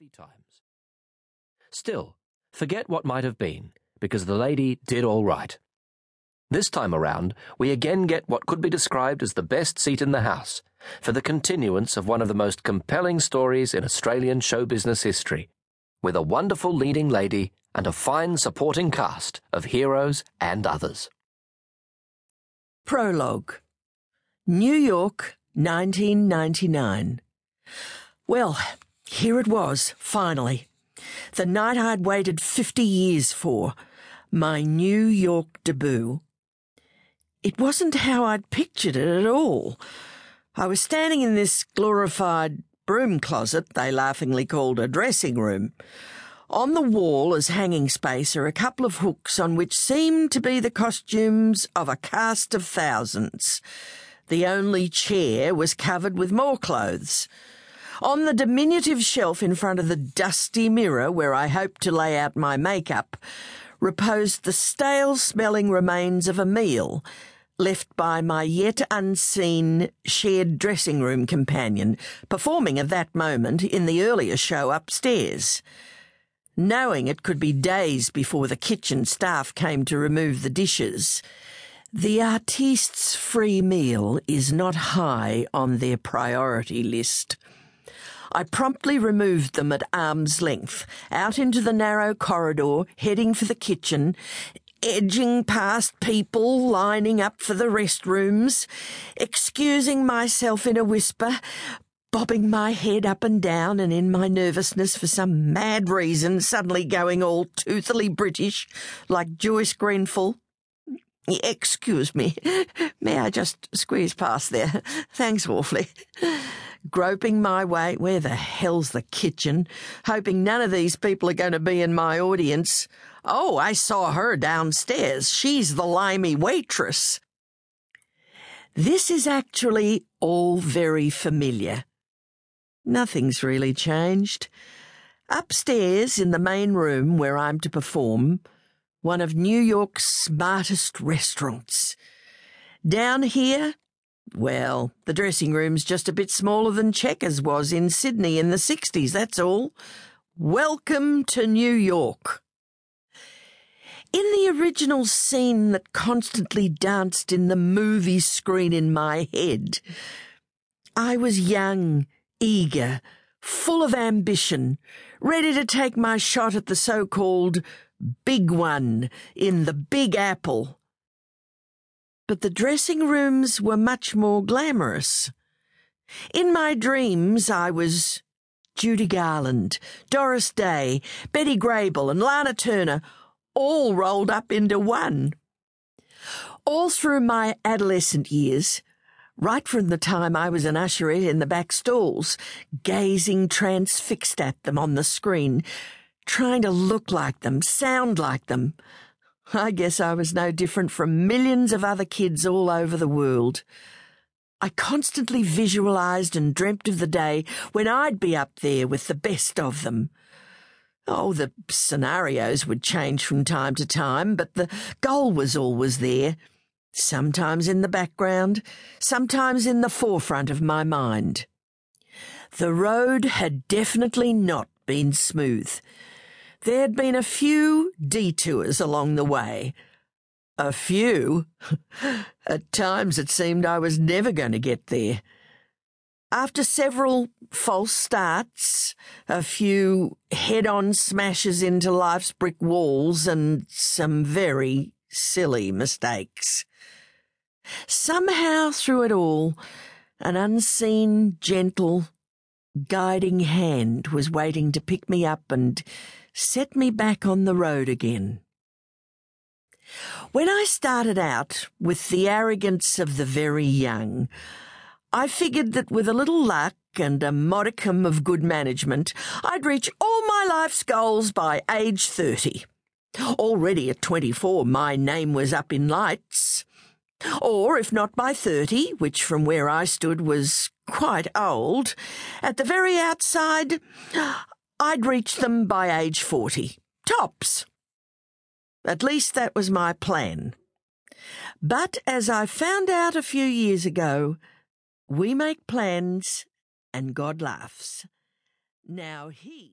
heavy times. Still, forget what might have been, because the lady did all right. This time around, we again get what could be described as the best seat in the house for the continuance of one of the most compelling stories in Australian show business history, with a wonderful leading lady and a fine supporting cast of heroes and others. Prologue New York, 1999. Well, here it was, finally. The night I'd waited 50 years for. My New York debut. It wasn't how I'd pictured it at all. I was standing in this glorified broom closet they laughingly called a dressing room. On the wall as hanging space are a couple of hooks on which seem to be the costumes of a cast of thousands. The only chair was covered with more clothes. On the diminutive shelf in front of the dusty mirror where I hoped to lay out my makeup reposed the stale smelling remains of a meal left by my yet unseen shared dressing room companion, performing at that moment in the earlier show upstairs. Knowing it could be days before the kitchen staff came to remove the dishes, the artiste's free meal is not high on their priority list. I promptly removed them at arm's length, out into the narrow corridor, heading for the kitchen, edging past people lining up for the restrooms, excusing myself in a whisper, bobbing my head up and down and in my nervousness for some mad reason suddenly going all toothily British like Joyce Grenfell. Excuse me. May I just squeeze past there? Thanks awfully. Groping my way, where the hell's the kitchen? Hoping none of these people are going to be in my audience. Oh, I saw her downstairs. She's the limey waitress. This is actually all very familiar. Nothing's really changed. Upstairs in the main room where I'm to perform, one of New York's smartest restaurants. Down here, well, the dressing room's just a bit smaller than Chequers was in Sydney in the 60s, that's all. Welcome to New York. In the original scene that constantly danced in the movie screen in my head, I was young, eager, full of ambition, ready to take my shot at the so-called big one in the Big Apple. But the dressing rooms were much more glamorous. In my dreams, I was Judy Garland, Doris Day, Betty Grable, and Lana Turner, all rolled up into one. All through my adolescent years, right from the time I was an usherette in the back stalls, gazing transfixed at them on the screen, trying to look like them, sound like them. I guess I was no different from millions of other kids all over the world. I constantly visualized and dreamt of the day when I'd be up there with the best of them. Oh, the scenarios would change from time to time, but the goal was always there. Sometimes in the background, sometimes in the forefront of my mind. The road had definitely not been smooth. There'd been a few detours along the way. A few. At times it seemed I was never going to get there. After several false starts, a few head on smashes into life's brick walls, and some very silly mistakes. Somehow through it all, an unseen, gentle, guiding hand was waiting to pick me up and set me back on the road again. When I started out with the arrogance of the very young, I figured that with a little luck and a modicum of good management, I'd reach all my life's goals by age 30. Already at 24, my name was up in lights. Or, if not by 30, which from where I stood was quite old, at the very outside, I'd reach them by age 40. Tops. At least that was my plan. But as I found out a few years ago, we make plans and God laughs. Now he.